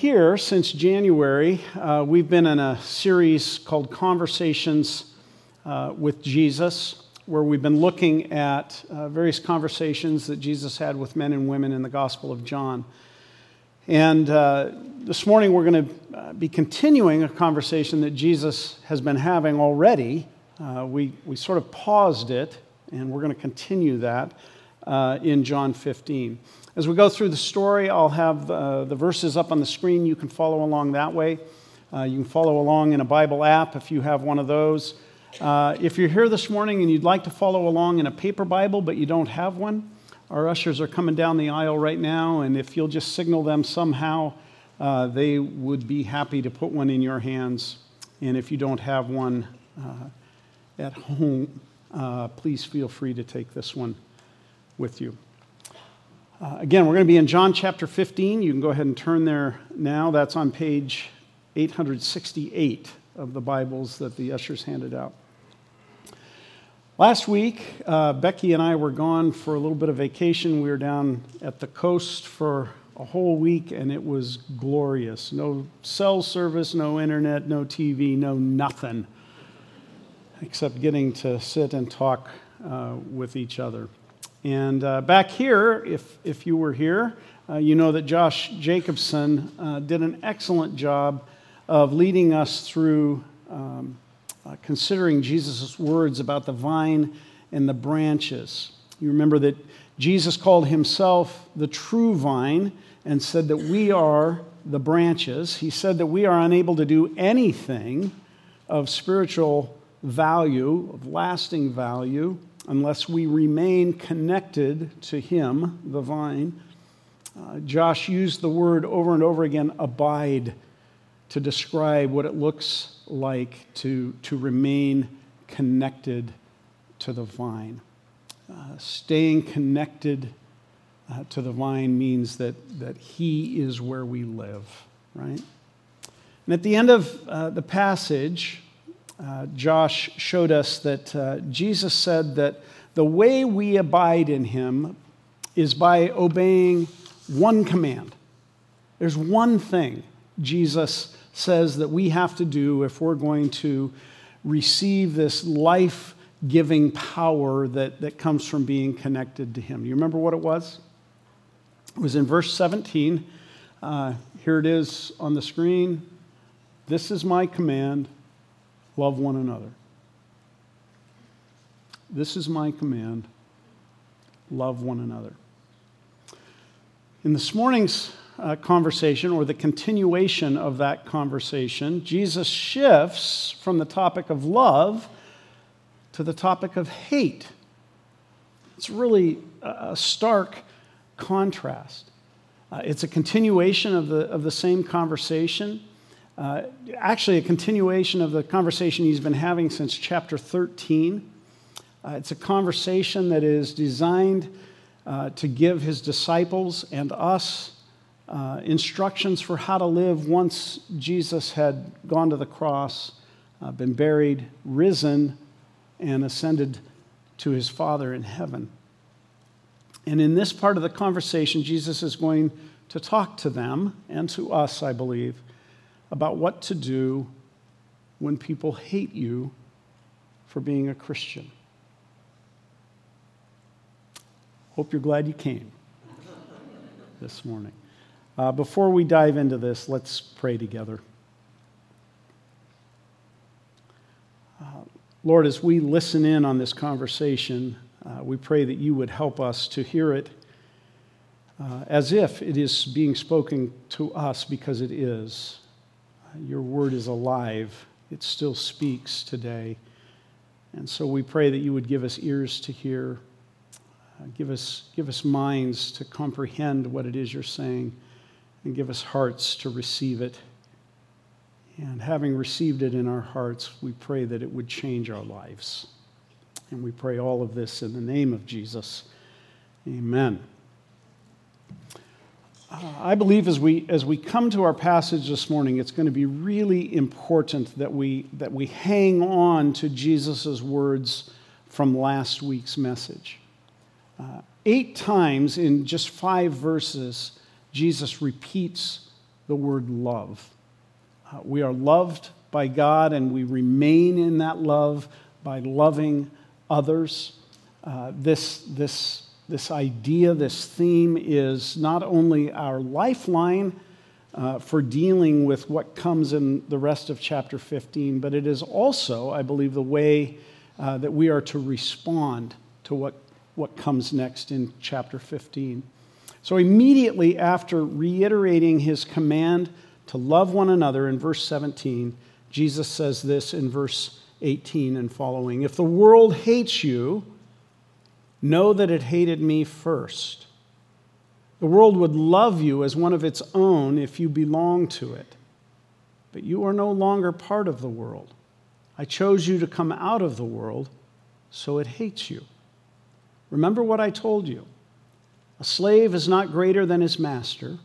Here, since January, uh, we've been in a series called Conversations uh, with Jesus, where we've been looking at uh, various conversations that Jesus had with men and women in the Gospel of John. And uh, this morning, we're going to uh, be continuing a conversation that Jesus has been having already. Uh, we, we sort of paused it, and we're going to continue that in John 15. As we go through the story, I'll have uh, the verses up on the screen. You can follow along that way. Uh, you can follow along in a Bible app if you have one of those. Uh, if you're here this morning and you'd like to follow along in a paper Bible but you don't have one, our ushers are coming down the aisle right now, and if you'll just signal them somehow, uh, they would be happy to put one in your hands. And if you don't have one uh, at home, uh, please feel free to take this one with you. Uh, again, we're going to be in John chapter 15. You can go ahead and turn there now. That's on page 868 of the Bibles that the ushers handed out. Last week, uh, Becky and I were gone for a little bit of vacation. We were down at the coast for a whole week, and it was glorious. No cell service, no internet, no TV, no nothing, except getting to sit and talk uh, with each other. And uh, back here, if, if you were here, uh, you know that Josh Jacobson uh, did an excellent job of leading us through um, uh, considering Jesus' words about the vine and the branches. You remember that Jesus called himself the true vine and said that we are the branches. He said that we are unable to do anything of spiritual value, of lasting value, unless we remain connected to Him, the vine. Uh, Josh used the word over and over again, abide, to describe what it looks like to, to remain connected to the vine. Uh, staying connected uh, to the vine means that, that He is where we live, right? And at the end of uh, the passage, uh, Josh showed us that uh, Jesus said that the way we abide in him is by obeying one command. There's one thing Jesus says that we have to do if we're going to receive this life giving power that, that comes from being connected to him. Do you remember what it was? It was in verse 17. Uh, here it is on the screen. This is my command love one another. This is my command love one another. In this morning's uh, conversation, or the continuation of that conversation, Jesus shifts from the topic of love to the topic of hate. It's really a stark contrast. Uh, it's a continuation of the, of the same conversation, uh, actually, a continuation of the conversation he's been having since chapter 13. Uh, it's a conversation that is designed uh, to give his disciples and us uh, instructions for how to live once Jesus had gone to the cross, uh, been buried, risen, and ascended to his Father in heaven. And in this part of the conversation, Jesus is going to talk to them and to us, I believe, about what to do when people hate you for being a Christian. Hope you're glad you came this morning. Uh, before we dive into this, let's pray together. Uh, Lord, as we listen in on this conversation, uh, we pray that you would help us to hear it uh, as if it is being spoken to us because it is. Your word is alive, it still speaks today. And so we pray that you would give us ears to hear uh, give, us, give us minds to comprehend what it is you're saying, and give us hearts to receive it. And having received it in our hearts, we pray that it would change our lives. And we pray all of this in the name of Jesus. Amen. I believe as we, as we come to our passage this morning, it's going to be really important that we, that we hang on to Jesus' words from last week's message. Uh, eight times in just five verses, Jesus repeats the word love. Uh, we are loved by God, and we remain in that love by loving others. Uh, this, this, this idea, this theme is not only our lifeline uh, for dealing with what comes in the rest of chapter 15, but it is also, I believe, the way uh, that we are to respond to what, what comes next in chapter 15. So, immediately after reiterating his command to love one another in verse 17, Jesus says this in verse 18 and following If the world hates you, know that it hated me first. The world would love you as one of its own if you belong to it. But you are no longer part of the world. I chose you to come out of the world, so it hates you. Remember what I told you. A slave is not greater than his master.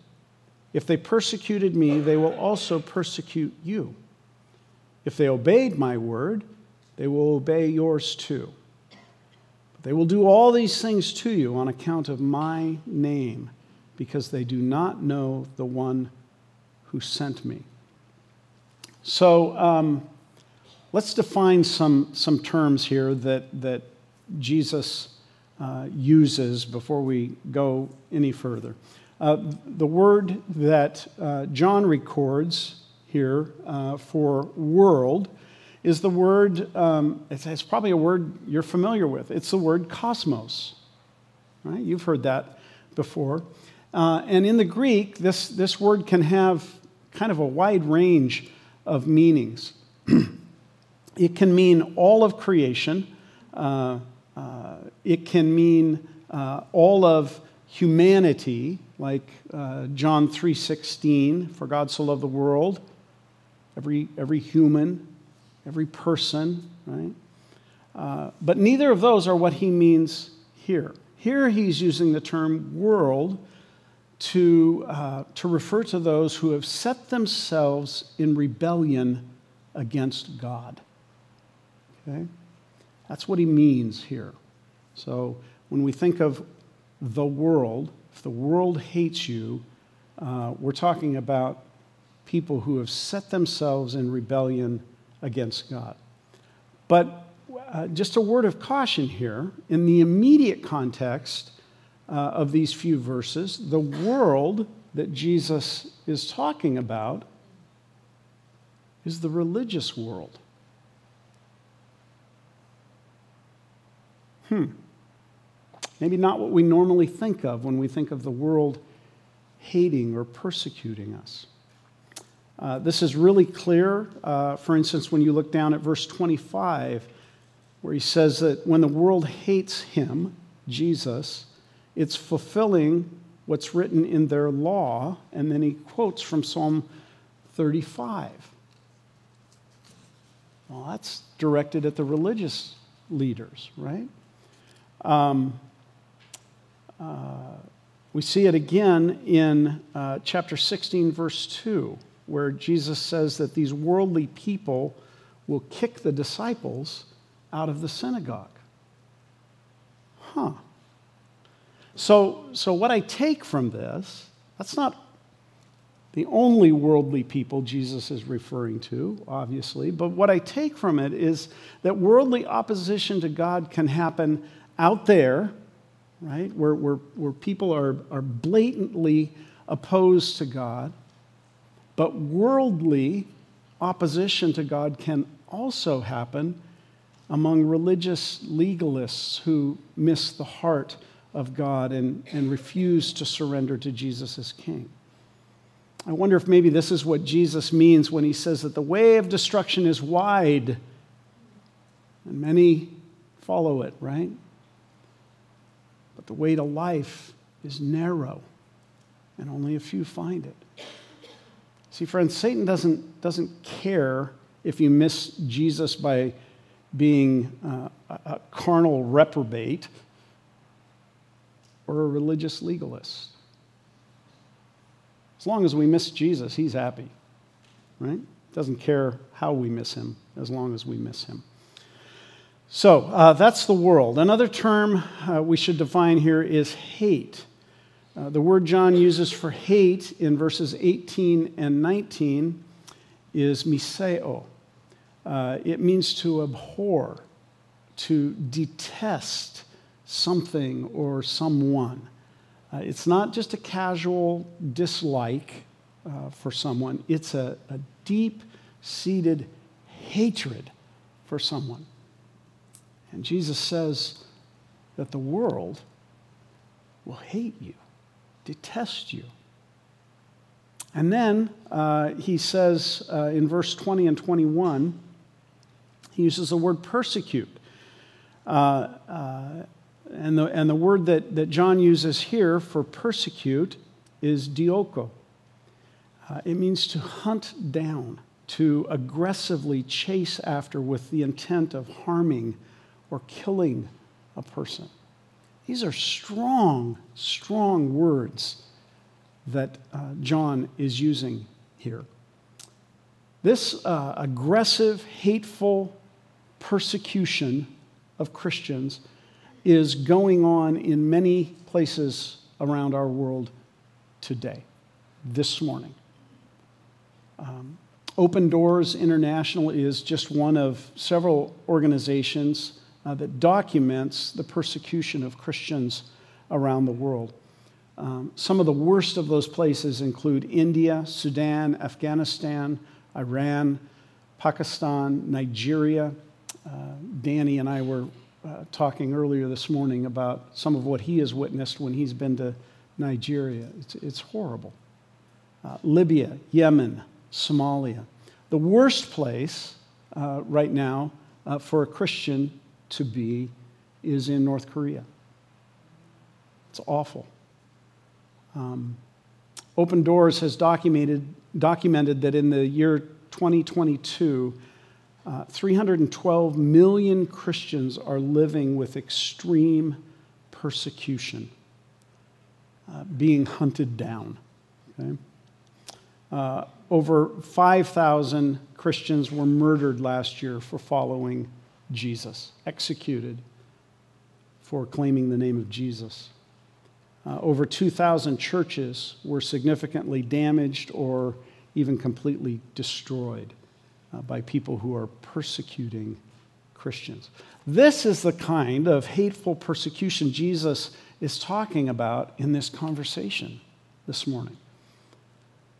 If they persecuted me, they will also persecute you. If they obeyed my word, they will obey yours too. They will do all these things to you on account of my name, because they do not know the one who sent me. So um, let's define some, some terms here that, that Jesus uh, uses before we go any further. Uh, the word that uh, John records here uh, for world is the word, um, it's, it's, probably a word you're familiar with. It's the word cosmos. Right? You've heard that before. Uh, and in the Greek, this, this word can have kind of a wide range of meanings. it can mean all of creation, uh, uh, it can mean uh, all of humanity, like uh, John 3:16, for God so loved the world every, every human, every person, right? Uh, but neither of those are what he means here. Here he's using the term world to, uh, to refer to those who have set themselves in rebellion against God. Okay? That's what he means here. So when we think of the world, if the world hates you, uh, we're talking about people who have set themselves in rebellion against God. But uh, just a word of caution here in the immediate context uh, of these few verses, the world that Jesus is talking about is the religious world. Hmm. Maybe not what we normally think of when we think of the world hating or persecuting us. Uh, this is really clear. Uh, for instance, when you look down at verse 25, where he says that when the world hates him, Jesus, it's fulfilling what's written in their law. And then he quotes from Psalm 35. Well, that's directed at the religious leaders, right? Um, uh, we see it again in uh, chapter 16, verse 2 where Jesus says that these worldly people will kick the disciples out of the synagogue. Huh. So, so what I take from this, that's not the only worldly people Jesus is referring to, obviously, but what I take from it is that worldly opposition to God can happen out there, right, where, where, where people are, are blatantly opposed to God. But worldly opposition to God can also happen among religious legalists who miss the heart of God and, and refuse to surrender to Jesus as King. I wonder if maybe this is what Jesus means when he says that the way of destruction is wide and many follow it, right? But the way to life is narrow and only a few find it. See, friends, Satan doesn't, doesn't care if you miss Jesus by being uh, a carnal reprobate or a religious legalist. As long as we miss Jesus, he's happy, right? Doesn't care how we miss him, as long as we miss him. So uh, that's the world. Another term uh, we should define here is hate. Uh, the word John uses for hate in verses 18 and 19 is miseo. Uh, it means to abhor, to detest something or someone. Uh, it's not just a casual dislike uh, for someone, it's a, a deep seated hatred for someone. And Jesus says that the world will hate you, detest you. And then uh, he says uh, in verse 20 and 21, he uses the word persecute. Uh, uh, and, the, and the word that, that John uses here for persecute is dioko. Uh, it means to hunt down, to aggressively chase after with the intent of harming or killing a person. These are strong, strong words that uh, John is using here. This uh, aggressive, hateful persecution of Christians is going on in many places around our world today, this morning. Um, Open Doors International is just one of several organizations uh, that documents the persecution of Christians around the world. Um, some of the worst of those places include India, Sudan, Afghanistan, Iran, Pakistan, Nigeria, uh, Danny and I were uh, talking earlier this morning about some of what he has witnessed when he's been to Nigeria. It's, it's horrible. Uh, Libya, Yemen, Somalia. The worst place uh, right now uh, for a Christian to be is in North Korea. It's awful. Um, Open Doors has documented, documented that in the year 2022, uh, 312 million Christians are living with extreme persecution, uh, being hunted down. Okay? Uh, over 5,000 Christians were murdered last year for following Jesus, executed for claiming the name of Jesus. Uh, over 2,000 churches were significantly damaged or even completely destroyed uh, by people who are persecuting Christians. This is the kind of hateful persecution Jesus is talking about in this conversation this morning.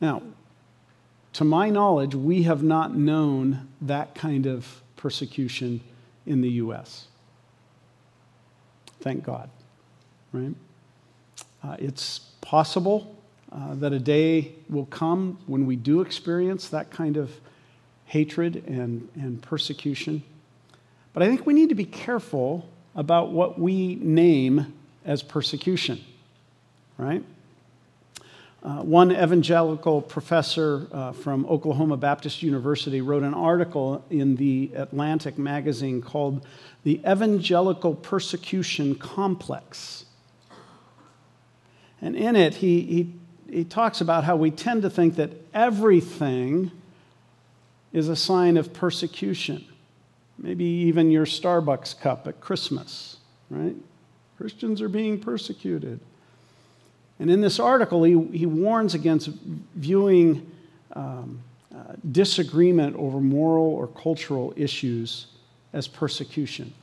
Now, to my knowledge, we have not known that kind of persecution in the U.S. Thank God, right? Uh, it's possible uh, that a day will come when we do experience that kind of hatred and, and persecution. But I think we need to be careful about what we name as persecution, right? Uh, one evangelical professor uh, from Oklahoma Baptist University wrote an article in the Atlantic magazine called The Evangelical Persecution Complex. And in it, he, he, he talks about how we tend to think that everything is a sign of persecution. Maybe even your Starbucks cup at Christmas, right? Christians are being persecuted. And in this article, he, he warns against viewing um, uh, disagreement over moral or cultural issues as persecution.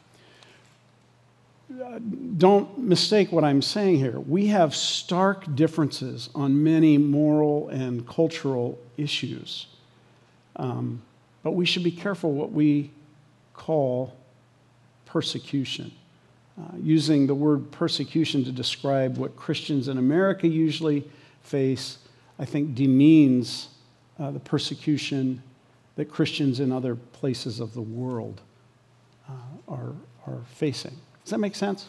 Uh, don't mistake what I'm saying here. We have stark differences on many moral and cultural issues. Um, but we should be careful what we call persecution. Uh, using the word persecution to describe what Christians in America usually face, I think demeans uh, the persecution that Christians in other places of the world uh, are, are facing. Does that make sense?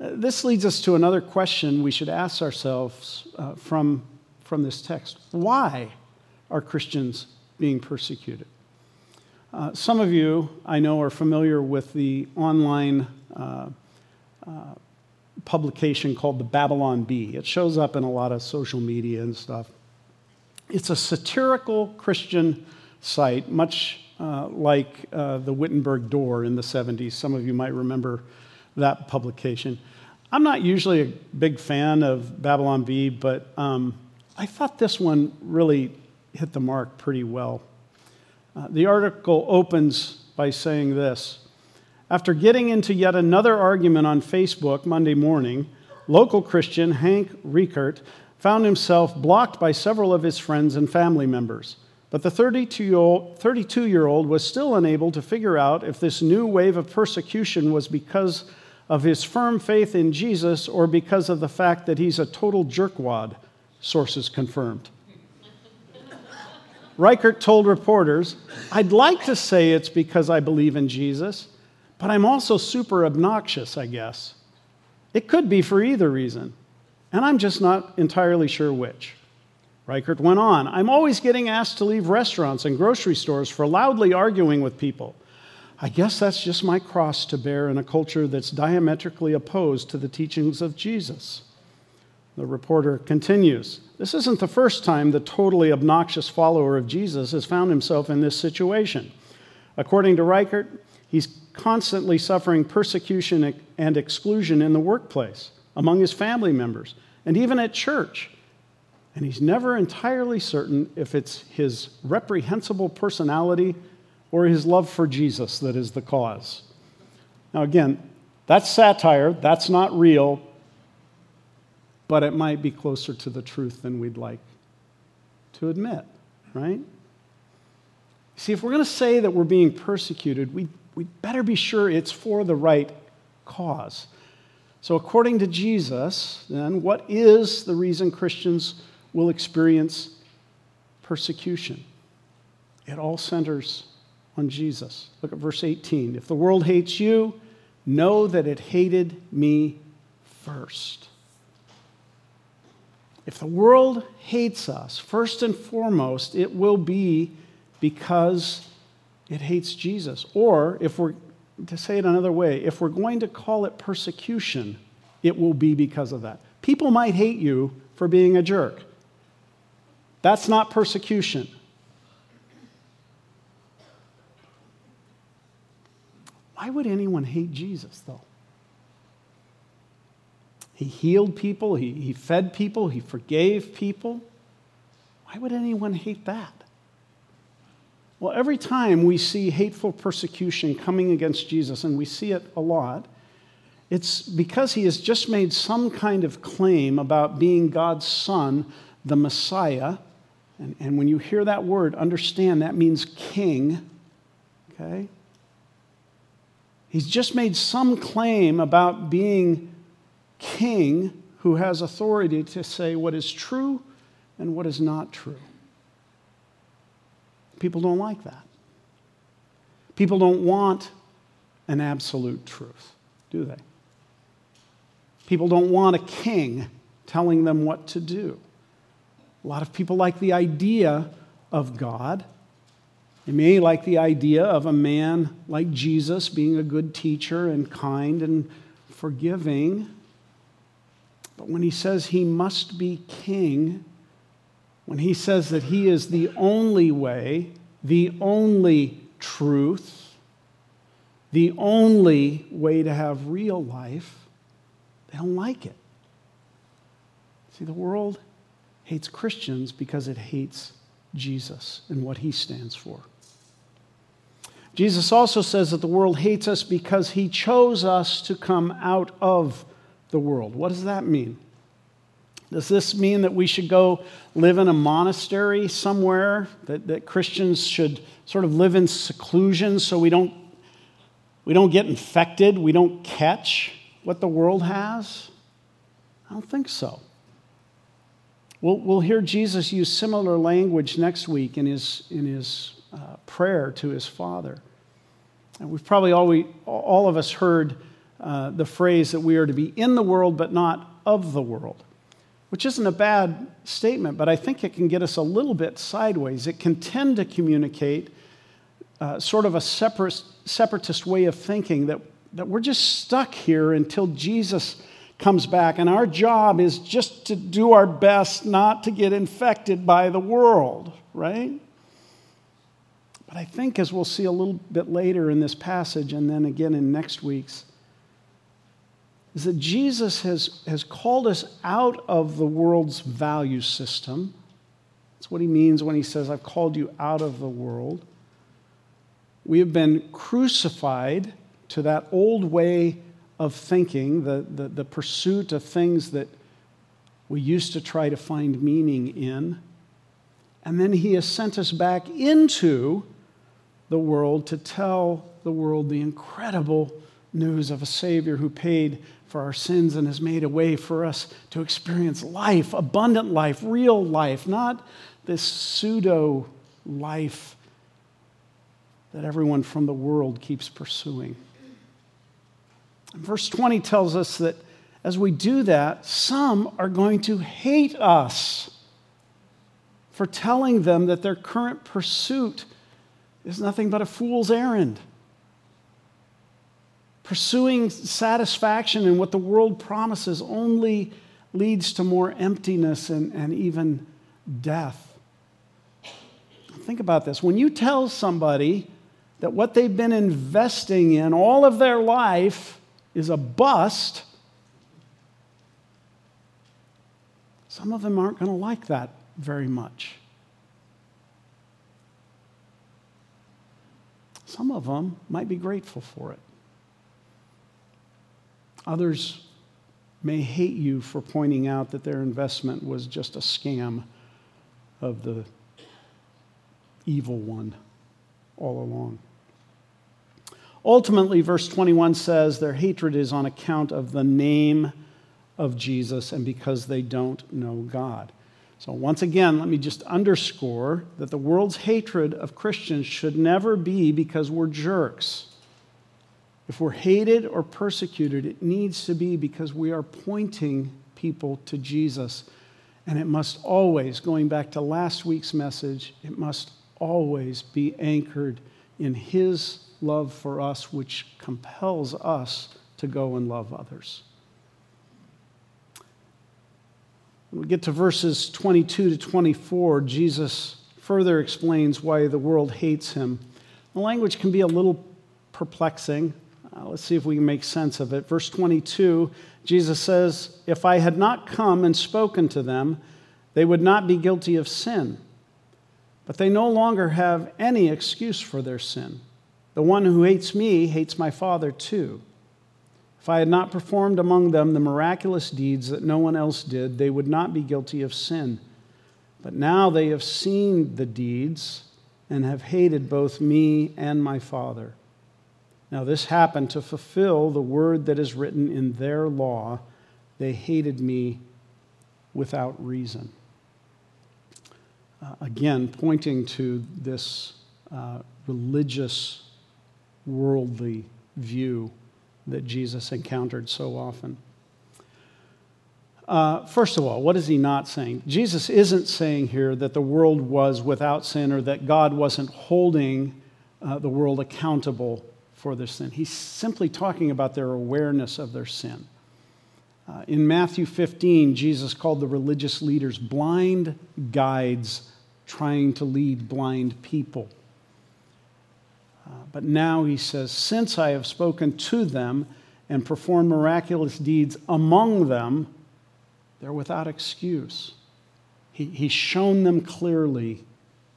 Uh, this leads us to another question we should ask ourselves uh, from, from this text. Why are Christians being persecuted? Uh, some of you, I know, are familiar with the online uh, uh, publication called the Babylon Bee. It shows up in a lot of social media and stuff. It's a satirical Christian site, much uh, like uh, the Wittenberg Door in the 70s. Some of you might remember that publication. I'm not usually a big fan of Babylon Bee, but um, I thought this one really hit the mark pretty well. Uh, the article opens by saying this After getting into yet another argument on Facebook Monday morning, local Christian Hank Riekert found himself blocked by several of his friends and family members. But the 32 year old was still unable to figure out if this new wave of persecution was because of his firm faith in Jesus or because of the fact that he's a total jerkwad, sources confirmed. Riekert told reporters, I'd like to say it's because I believe in Jesus, but I'm also super obnoxious, I guess. It could be for either reason, and I'm just not entirely sure which. Riekert went on, I'm always getting asked to leave restaurants and grocery stores for loudly arguing with people. I guess that's just my cross to bear in a culture that's diametrically opposed to the teachings of Jesus. The reporter continues This isn't the first time the totally obnoxious follower of Jesus has found himself in this situation. According to Riekert, he's constantly suffering persecution and exclusion in the workplace, among his family members, and even at church. And he's never entirely certain if it's his reprehensible personality or his love for Jesus that is the cause. Now, again, that's satire, that's not real, but it might be closer to the truth than we'd like to admit, right? See, if we're going to say that we're being persecuted, we, we better be sure it's for the right cause. So, according to Jesus, then, what is the reason Christians will experience persecution? It all centers on Jesus. Look at verse 18. If the world hates you, know that it hated me first. If the world hates us, first and foremost, it will be because it hates Jesus. Or, if we're to say it another way, if we're going to call it persecution, it will be because of that. People might hate you for being a jerk. That's not persecution. Why would anyone hate Jesus, though? He healed people, he, he fed people, he forgave people. Why would anyone hate that? Well, every time we see hateful persecution coming against Jesus, and we see it a lot, it's because he has just made some kind of claim about being God's son, the Messiah. And, and when you hear that word, understand that means king. Okay? He's just made some claim about being king who has authority to say what is true and what is not true. People don't like that. People don't want an absolute truth, do they? People don't want a king telling them what to do. A lot of people like the idea of God. They may like the idea of a man like Jesus being a good teacher and kind and forgiving. But when he says he must be king, when he says that he is the only way, the only truth, the only way to have real life, they don't like it. See, the world hates Christians because it hates Jesus and what he stands for. Jesus also says that the world hates us because he chose us to come out of the world. What does that mean? Does this mean that we should go live in a monastery somewhere? That, that Christians should sort of live in seclusion so we don't, we don't get infected, we don't catch what the world has? I don't think so. We'll, we'll hear Jesus use similar language next week in his, in his uh, prayer to his Father. And we've probably all, we, all of us heard uh, the phrase that we are to be in the world but not of the world, which isn't a bad statement, but I think it can get us a little bit sideways. It can tend to communicate uh, sort of a separatist, separatist way of thinking that, that we're just stuck here until Jesus comes back, and our job is just to do our best not to get infected by the world, right? But I think, as we'll see a little bit later in this passage, and then again in next week's, is that Jesus has, has called us out of the world's value system. That's what he means when he says, I've called you out of the world. We have been crucified to that old way of thinking, the, the, the pursuit of things that we used to try to find meaning in. And then he has sent us back into the world to tell the world the incredible news of a Savior who paid for our sins and has made a way for us to experience life, abundant life, real life, not this pseudo life that everyone from the world keeps pursuing. And verse 20 tells us that as we do that, some are going to hate us for telling them that their current pursuit is nothing but a fool's errand pursuing satisfaction in what the world promises only leads to more emptiness and, and even death. Think about this. When you tell somebody that what they've been investing in all of their life is a bust, some of them aren't going to like that very much. Some of them might be grateful for it. Others may hate you for pointing out that their investment was just a scam of the evil one all along. Ultimately, verse 21 says their hatred is on account of the name of Jesus and because they don't know God. So, once again, let me just underscore that the world's hatred of Christians should never be because we're jerks. If we're hated or persecuted, it needs to be because we are pointing people to Jesus. And it must always, going back to last week's message, it must always be anchored in His love for us, which compels us to go and love others. When we get to verses 22 to 24, Jesus further explains why the world hates him. The language can be a little perplexing. Uh, let's see if we can make sense of it. Verse 22, Jesus says, If I had not come and spoken to them, they would not be guilty of sin. But they no longer have any excuse for their sin. The one who hates me hates my Father too. If I had not performed among them the miraculous deeds that no one else did, they would not be guilty of sin. But now they have seen the deeds and have hated both me and my Father. Now, this happened to fulfill the word that is written in their law they hated me without reason. Uh, again, pointing to this uh, religious, worldly view that Jesus encountered so often. Uh, first of all, what is he not saying? Jesus isn't saying here that the world was without sin or that God wasn't holding uh, the world accountable for their sin. He's simply talking about their awareness of their sin. Uh, in Matthew 15, Jesus called the religious leaders blind guides trying to lead blind people. Uh, but now he says, Since I have spoken to them and performed miraculous deeds among them, they're without excuse. He, he's shown them clearly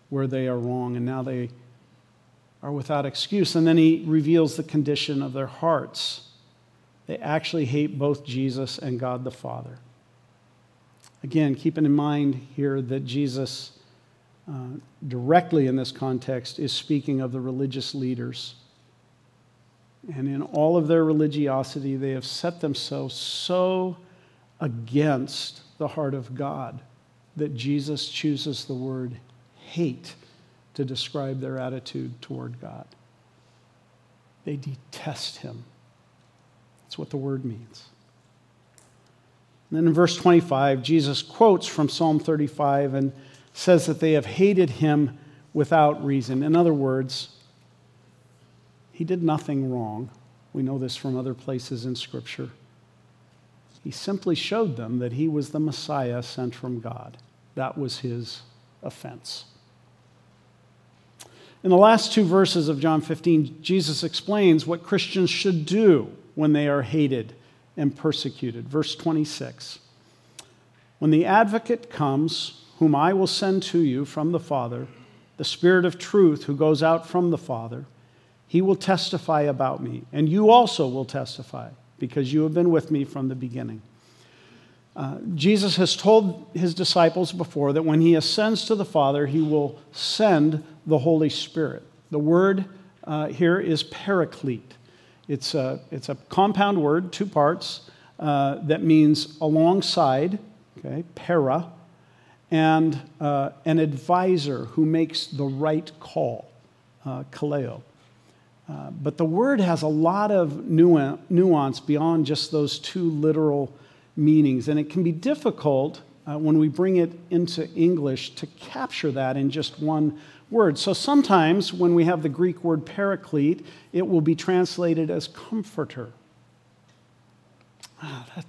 where they are wrong, and now they are without excuse. And then he reveals the condition of their hearts. They actually hate both Jesus and God the Father. Again, keeping in mind here that Jesus, uh, directly in this context, is speaking of the religious leaders. And in all of their religiosity, they have set themselves so against the heart of God that Jesus chooses the word hate to describe their attitude toward God. They detest him. That's what the word means. And then in verse 25, Jesus quotes from Psalm 35 and says that they have hated him without reason. In other words, he did nothing wrong. We know this from other places in Scripture. He simply showed them that he was the Messiah sent from God. That was his offense. In the last two verses of John 15, Jesus explains what Christians should do when they are hated and persecuted. Verse 26 When the advocate comes, whom I will send to you from the Father, the Spirit of truth who goes out from the Father, he will testify about me, and you also will testify, because you have been with me from the beginning. Uh, Jesus has told his disciples before that when he ascends to the Father, he will send the Holy Spirit. The word uh, here is paraclete. It's a, it's a compound word, two parts, uh, that means alongside, okay, para, and uh, an advisor who makes the right call, uh, kaleo. Uh, but the word has a lot of nuance beyond just those two literal meanings. And it can be difficult uh, when we bring it into English to capture that in just one word. So sometimes when we have the Greek word paraclete, it will be translated as comforter. Ah, that,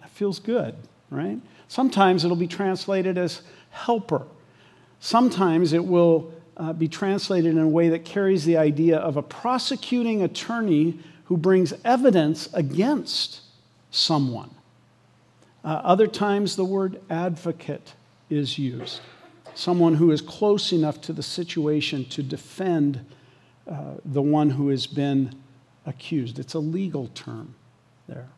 that feels good, right? Sometimes it'll be translated as helper. Sometimes it will uh, be translated in a way that carries the idea of a prosecuting attorney who brings evidence against someone. Uh, other times, the word advocate is used someone who is close enough to the situation to defend uh, the one who has been accused. It's a legal term there.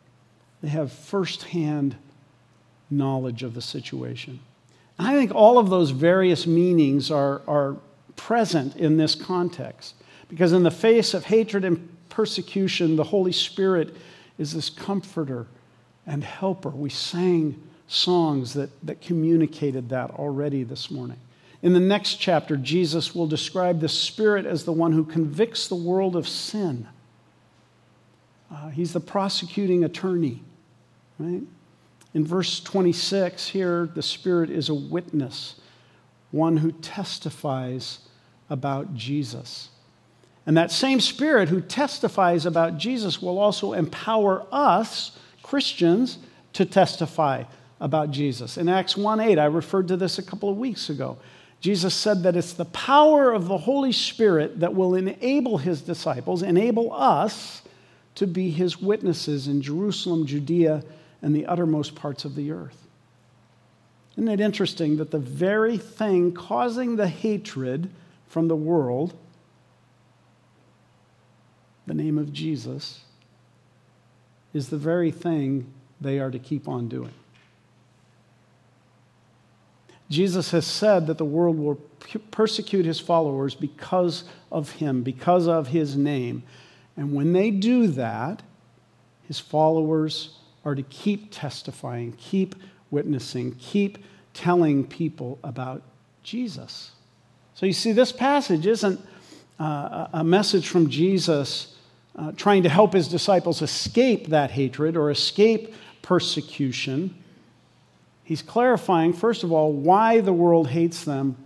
They have firsthand knowledge of the situation. And I think all of those various meanings are, are present in this context because, in the face of hatred and persecution, the Holy Spirit is this comforter and helper. We sang songs that, that communicated that already this morning. In the next chapter, Jesus will describe the Spirit as the one who convicts the world of sin. Uh, he's the prosecuting attorney, right? In verse 26, here, the Spirit is a witness, one who testifies about Jesus. And that same Spirit who testifies about Jesus will also empower us, Christians, to testify about Jesus. In Acts 1 8, I referred to this a couple of weeks ago. Jesus said that it's the power of the Holy Spirit that will enable his disciples, enable us to be his witnesses in Jerusalem, Judea, and the uttermost parts of the earth. Isn't it interesting that the very thing causing the hatred from the world, the name of Jesus, is the very thing they are to keep on doing? Jesus has said that the world will persecute his followers because of him, because of his name. And when they do that, his followers are to keep testifying, keep witnessing, keep telling people about Jesus. So you see, this passage isn't uh, a message from Jesus uh, trying to help his disciples escape that hatred or escape persecution. He's clarifying, first of all, why the world hates them,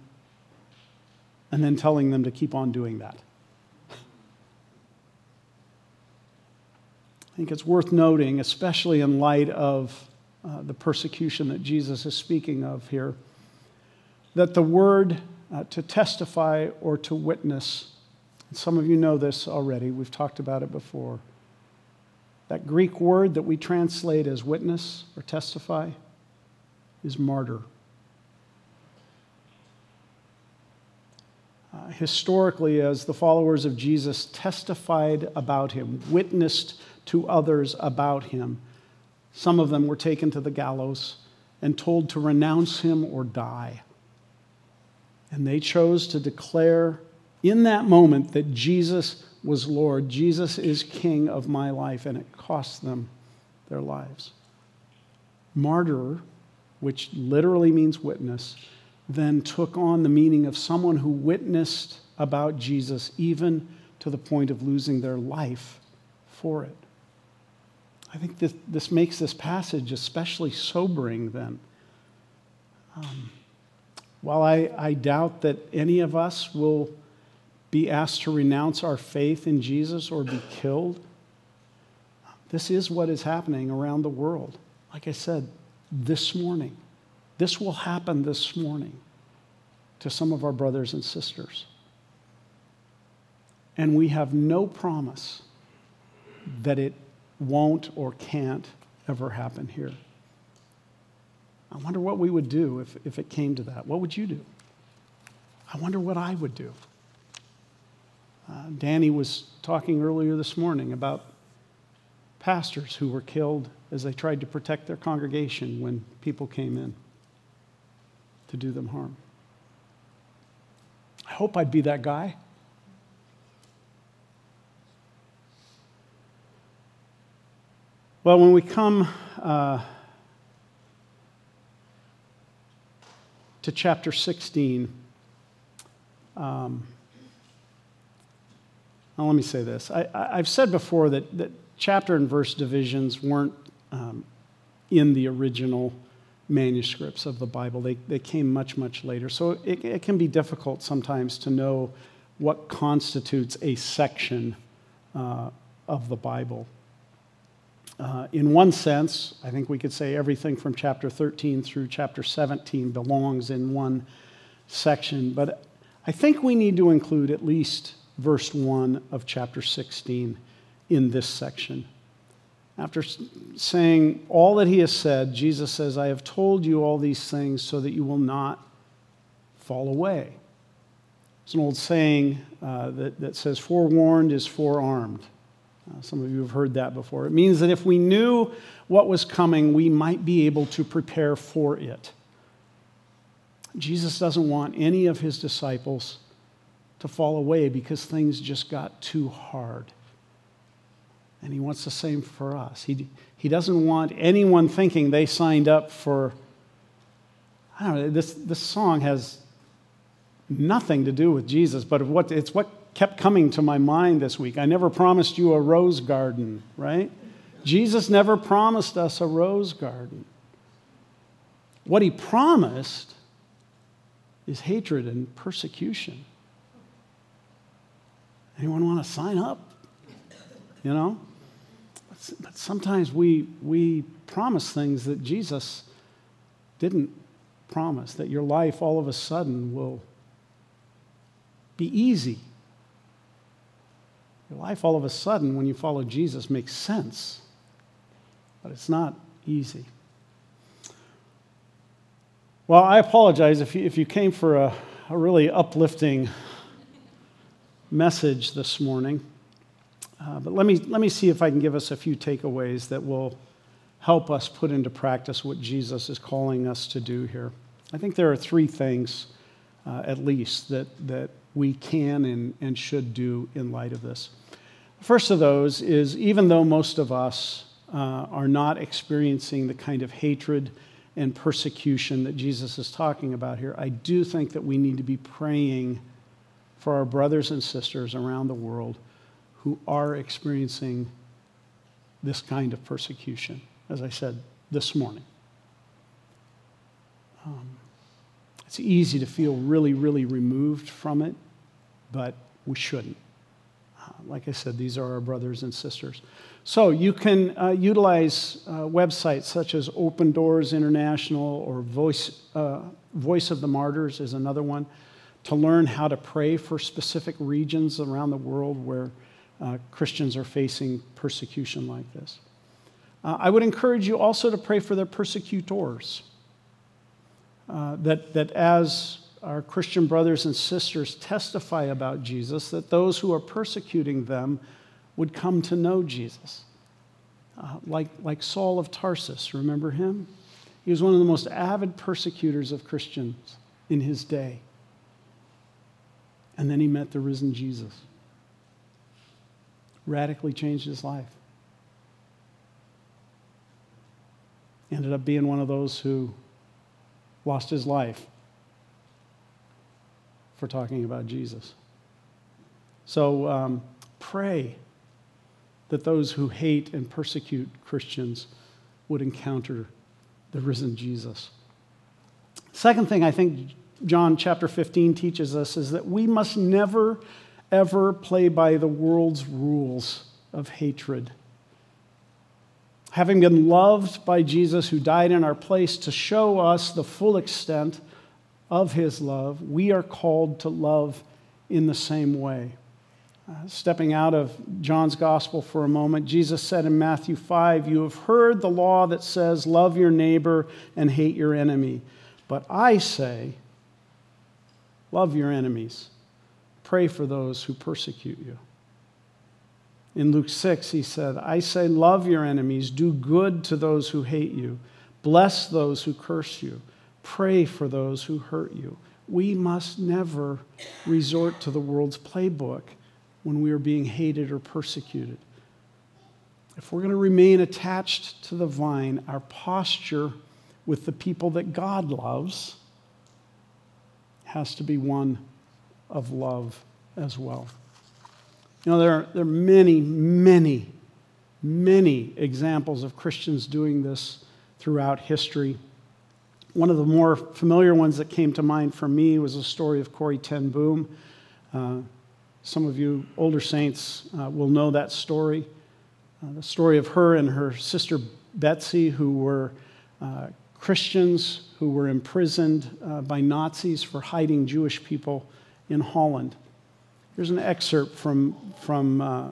and then telling them to keep on doing that. I think it's worth noting, especially in light of uh, the persecution that Jesus is speaking of here, that the word uh, to testify or to witness, and some of you know this already, we've talked about it before. That Greek word that we translate as witness or testify is martyr. Uh, historically, as the followers of Jesus testified about him, witnessed to others about him, some of them were taken to the gallows and told to renounce him or die. And they chose to declare in that moment that Jesus was Lord, Jesus is King of my life, and it cost them their lives. Martyr which literally means witness, then took on the meaning of someone who witnessed about Jesus, even to the point of losing their life for it. I think this, this makes this passage especially sobering then. Um, while I, I doubt that any of us will be asked to renounce our faith in Jesus or be killed, this is what is happening around the world. Like I said, this morning. This will happen this morning to some of our brothers and sisters. And we have no promise that it won't or can't ever happen here. I wonder what we would do if, if it came to that. What would you do? I wonder what I would do. Uh, Danny was talking earlier this morning about pastors who were killed as they tried to protect their congregation when people came in to do them harm. I hope I'd be that guy. Well, when we come uh, to chapter 16, um, well, let me say this. I, have said before that, that chapter and verse divisions weren't um, in the original manuscripts of the Bible. They, they came much, much later. So it, it can be difficult sometimes to know what constitutes a section uh, of the Bible. Uh, in one sense, I think we could say everything from chapter 13 through chapter 17 belongs in one section, but I think we need to include at least verse 1 of chapter 16 in this section. After saying all that he has said, Jesus says, I have told you all these things so that you will not fall away. It's an old saying uh, that, that says, forewarned is forearmed. Uh, some of you have heard that before. It means that if we knew what was coming, we might be able to prepare for it. Jesus doesn't want any of his disciples to fall away because things just got too hard. And he wants the same for us. He, he doesn't want anyone thinking they signed up for, I don't know, this, this song has nothing to do with Jesus, but what, it's what kept coming to my mind this week. I never promised you a rose garden, right? Jesus never promised us a rose garden. What he promised is hatred and persecution. Anyone want to sign up? You know? But sometimes we, we promise things that Jesus didn't promise, that your life all of a sudden will be easy. Your life all of a sudden, when you follow Jesus, makes sense. But it's not easy. Well, I apologize if you, if you came for a, a really uplifting message this morning. Uh, but let me, let me see if I can give us a few takeaways that will help us put into practice what Jesus is calling us to do here. I think there are three things, uh, at least, that, that we can and, and should do in light of this. The first of those is even though most of us uh, are not experiencing the kind of hatred and persecution that Jesus is talking about here, I do think that we need to be praying for our brothers and sisters around the world who are experiencing this kind of persecution, as I said this morning. Um, it's easy to feel really, really removed from it, but we shouldn't. Uh, like I said, these are our brothers and sisters. So you can uh, utilize uh, websites such as Open Doors International or Voice, uh, Voice of the Martyrs is another one to learn how to pray for specific regions around the world where uh, Christians are facing persecution like this. Uh, I would encourage you also to pray for their persecutors. Uh, that, that as our Christian brothers and sisters testify about Jesus, that those who are persecuting them would come to know Jesus. Uh, like, like Saul of Tarsus, remember him? He was one of the most avid persecutors of Christians in his day. And then he met the risen Jesus radically changed his life. Ended up being one of those who lost his life for talking about Jesus. So um, pray that those who hate and persecute Christians would encounter the risen Jesus. Second thing I think John chapter 15 teaches us is that we must never ever play by the world's rules of hatred. Having been loved by Jesus, who died in our place to show us the full extent of his love, we are called to love in the same way. Uh, stepping out of John's gospel for a moment, Jesus said in Matthew 5, You have heard the law that says, Love your neighbor and hate your enemy. But I say, Love your enemies, pray for those who persecute you. In Luke 6, he said, I say, Love your enemies, do good to those who hate you, bless those who curse you, pray for those who hurt you. We must never resort to the world's playbook when we are being hated or persecuted. If we're going to remain attached to the vine, our posture with the people that God loves has to be one of love as well. You know, there are, there are many, many, many examples of Christians doing this throughout history. One of the more familiar ones that came to mind for me was the story of Corrie Ten Boom. Uh, some of you older saints uh, will know that story. Uh, the story of her and her sister Betsie, who were uh, Christians who were imprisoned uh, by Nazis for hiding Jewish people in Holland. Here's an excerpt from, from uh,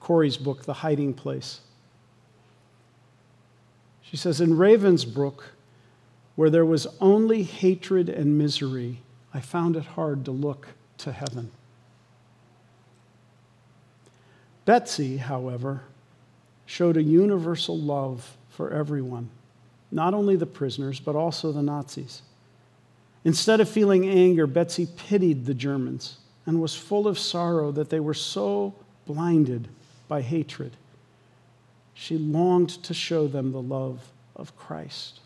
Corrie's book, The Hiding Place. She says In Ravensbrück, where there was only hatred and misery, I found it hard to look to heaven. Betsie, however, showed a universal love for everyone, not only the prisoners, but also the Nazis. Instead of feeling anger, Betsie pitied the Germans and was full of sorrow that they were so blinded by hatred. She longed to show them the love of Christ.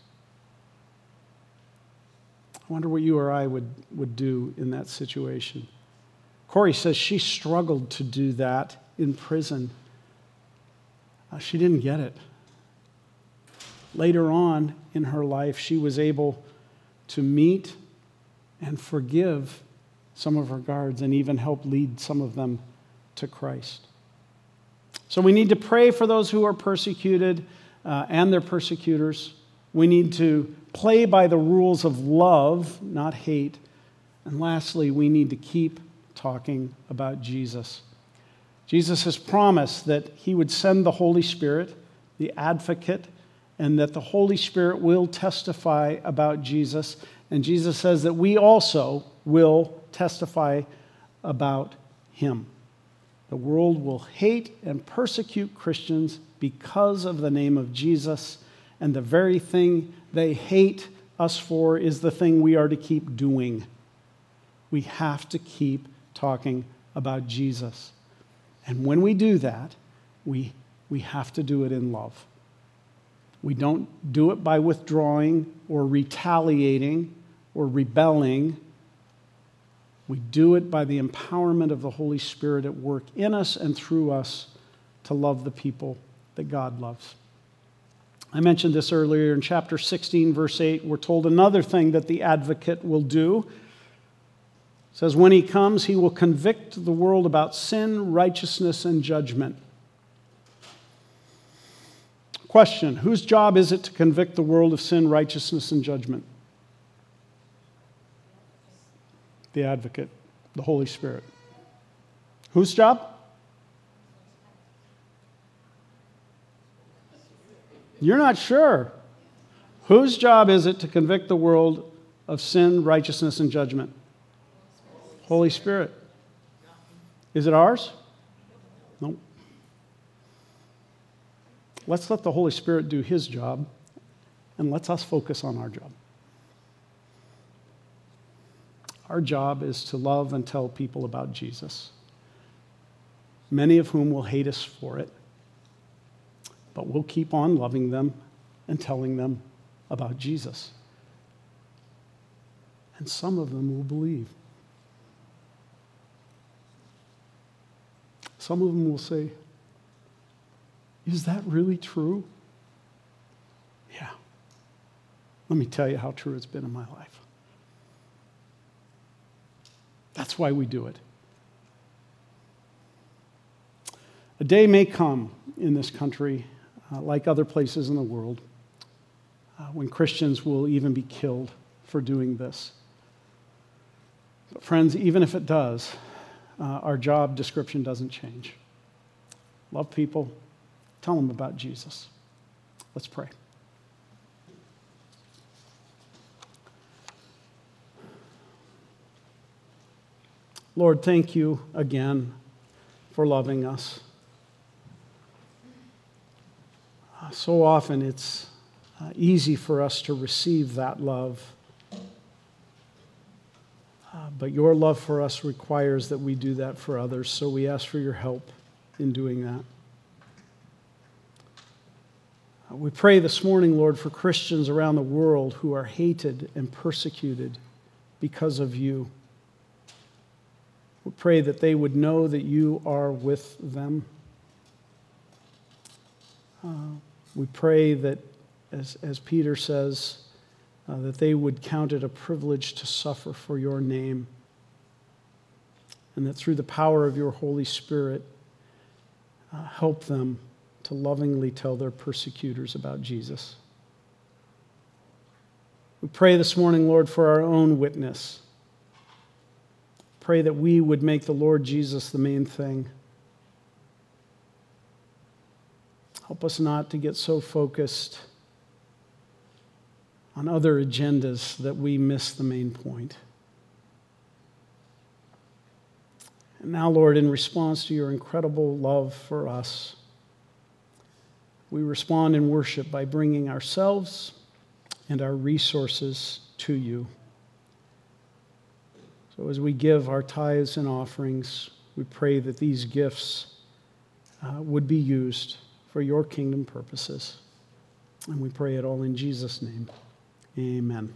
I wonder what you or I would, would do in that situation. Corrie says she struggled to do that in prison. Uh, she didn't get it. Later on in her life, she was able to meet and forgive some of her guards and even help lead some of them to Christ. So we need to pray for those who are persecuted uh, and their persecutors. We need to play by the rules of love, not hate. And lastly, we need to keep talking about Jesus. Jesus has promised that he would send the Holy Spirit, the advocate, and that the Holy Spirit will testify about Jesus. And Jesus says that we also will testify about him. The world will hate and persecute Christians because of the name of Jesus, and the very thing they hate us for is the thing we are to keep doing. We have to keep talking about Jesus. And when we do that, we, we have to do it in love. We don't do it by withdrawing or retaliating or rebelling. We do it by the empowerment of the Holy Spirit at work in us and through us to love the people that God loves. I mentioned this earlier in chapter 16, verse 8. We're told another thing that the advocate will do says, When he comes, he will convict the world about sin, righteousness, and judgment. Question Whose job is it to convict the world of sin, righteousness, and judgment? The advocate, the Holy Spirit. Whose job? You're not sure. Whose job is it to convict the world of sin, righteousness, and judgment? Holy Spirit. Is it ours? No. Nope. Let's let the Holy Spirit do his job and let's us focus on our job. Our job is to love and tell people about Jesus, many of whom will hate us for it, but we'll keep on loving them and telling them about Jesus. And some of them will believe. Some of them will say, Is that really true? Yeah. Let me tell you how true it's been in my life. That's why we do it. A day may come in this country, uh, like other places in the world, uh, when Christians will even be killed for doing this. But, friends, even if it does, uh, our job description doesn't change. Love people, tell them about Jesus. Let's pray. Lord, thank you again for loving us. Uh, so often it's uh, easy for us to receive that love. Uh, but your love for us requires that we do that for others, so we ask for your help in doing that. We pray this morning, Lord, for Christians around the world who are hated and persecuted because of you. We pray that they would know that you are with them. Uh, we pray that, as, as Peter says, uh, that they would count it a privilege to suffer for your name. And that through the power of your Holy Spirit, uh, help them to lovingly tell their persecutors about Jesus. We pray this morning, Lord, for our own witness pray that we would make the Lord Jesus the main thing. Help us not to get so focused on other agendas that we miss the main point. And now, Lord, in response to your incredible love for us, we respond in worship by bringing ourselves and our resources to you. So as we give our tithes and offerings, we pray that these gifts uh, would be used for your kingdom purposes. And we pray it all in Jesus' name. Amen.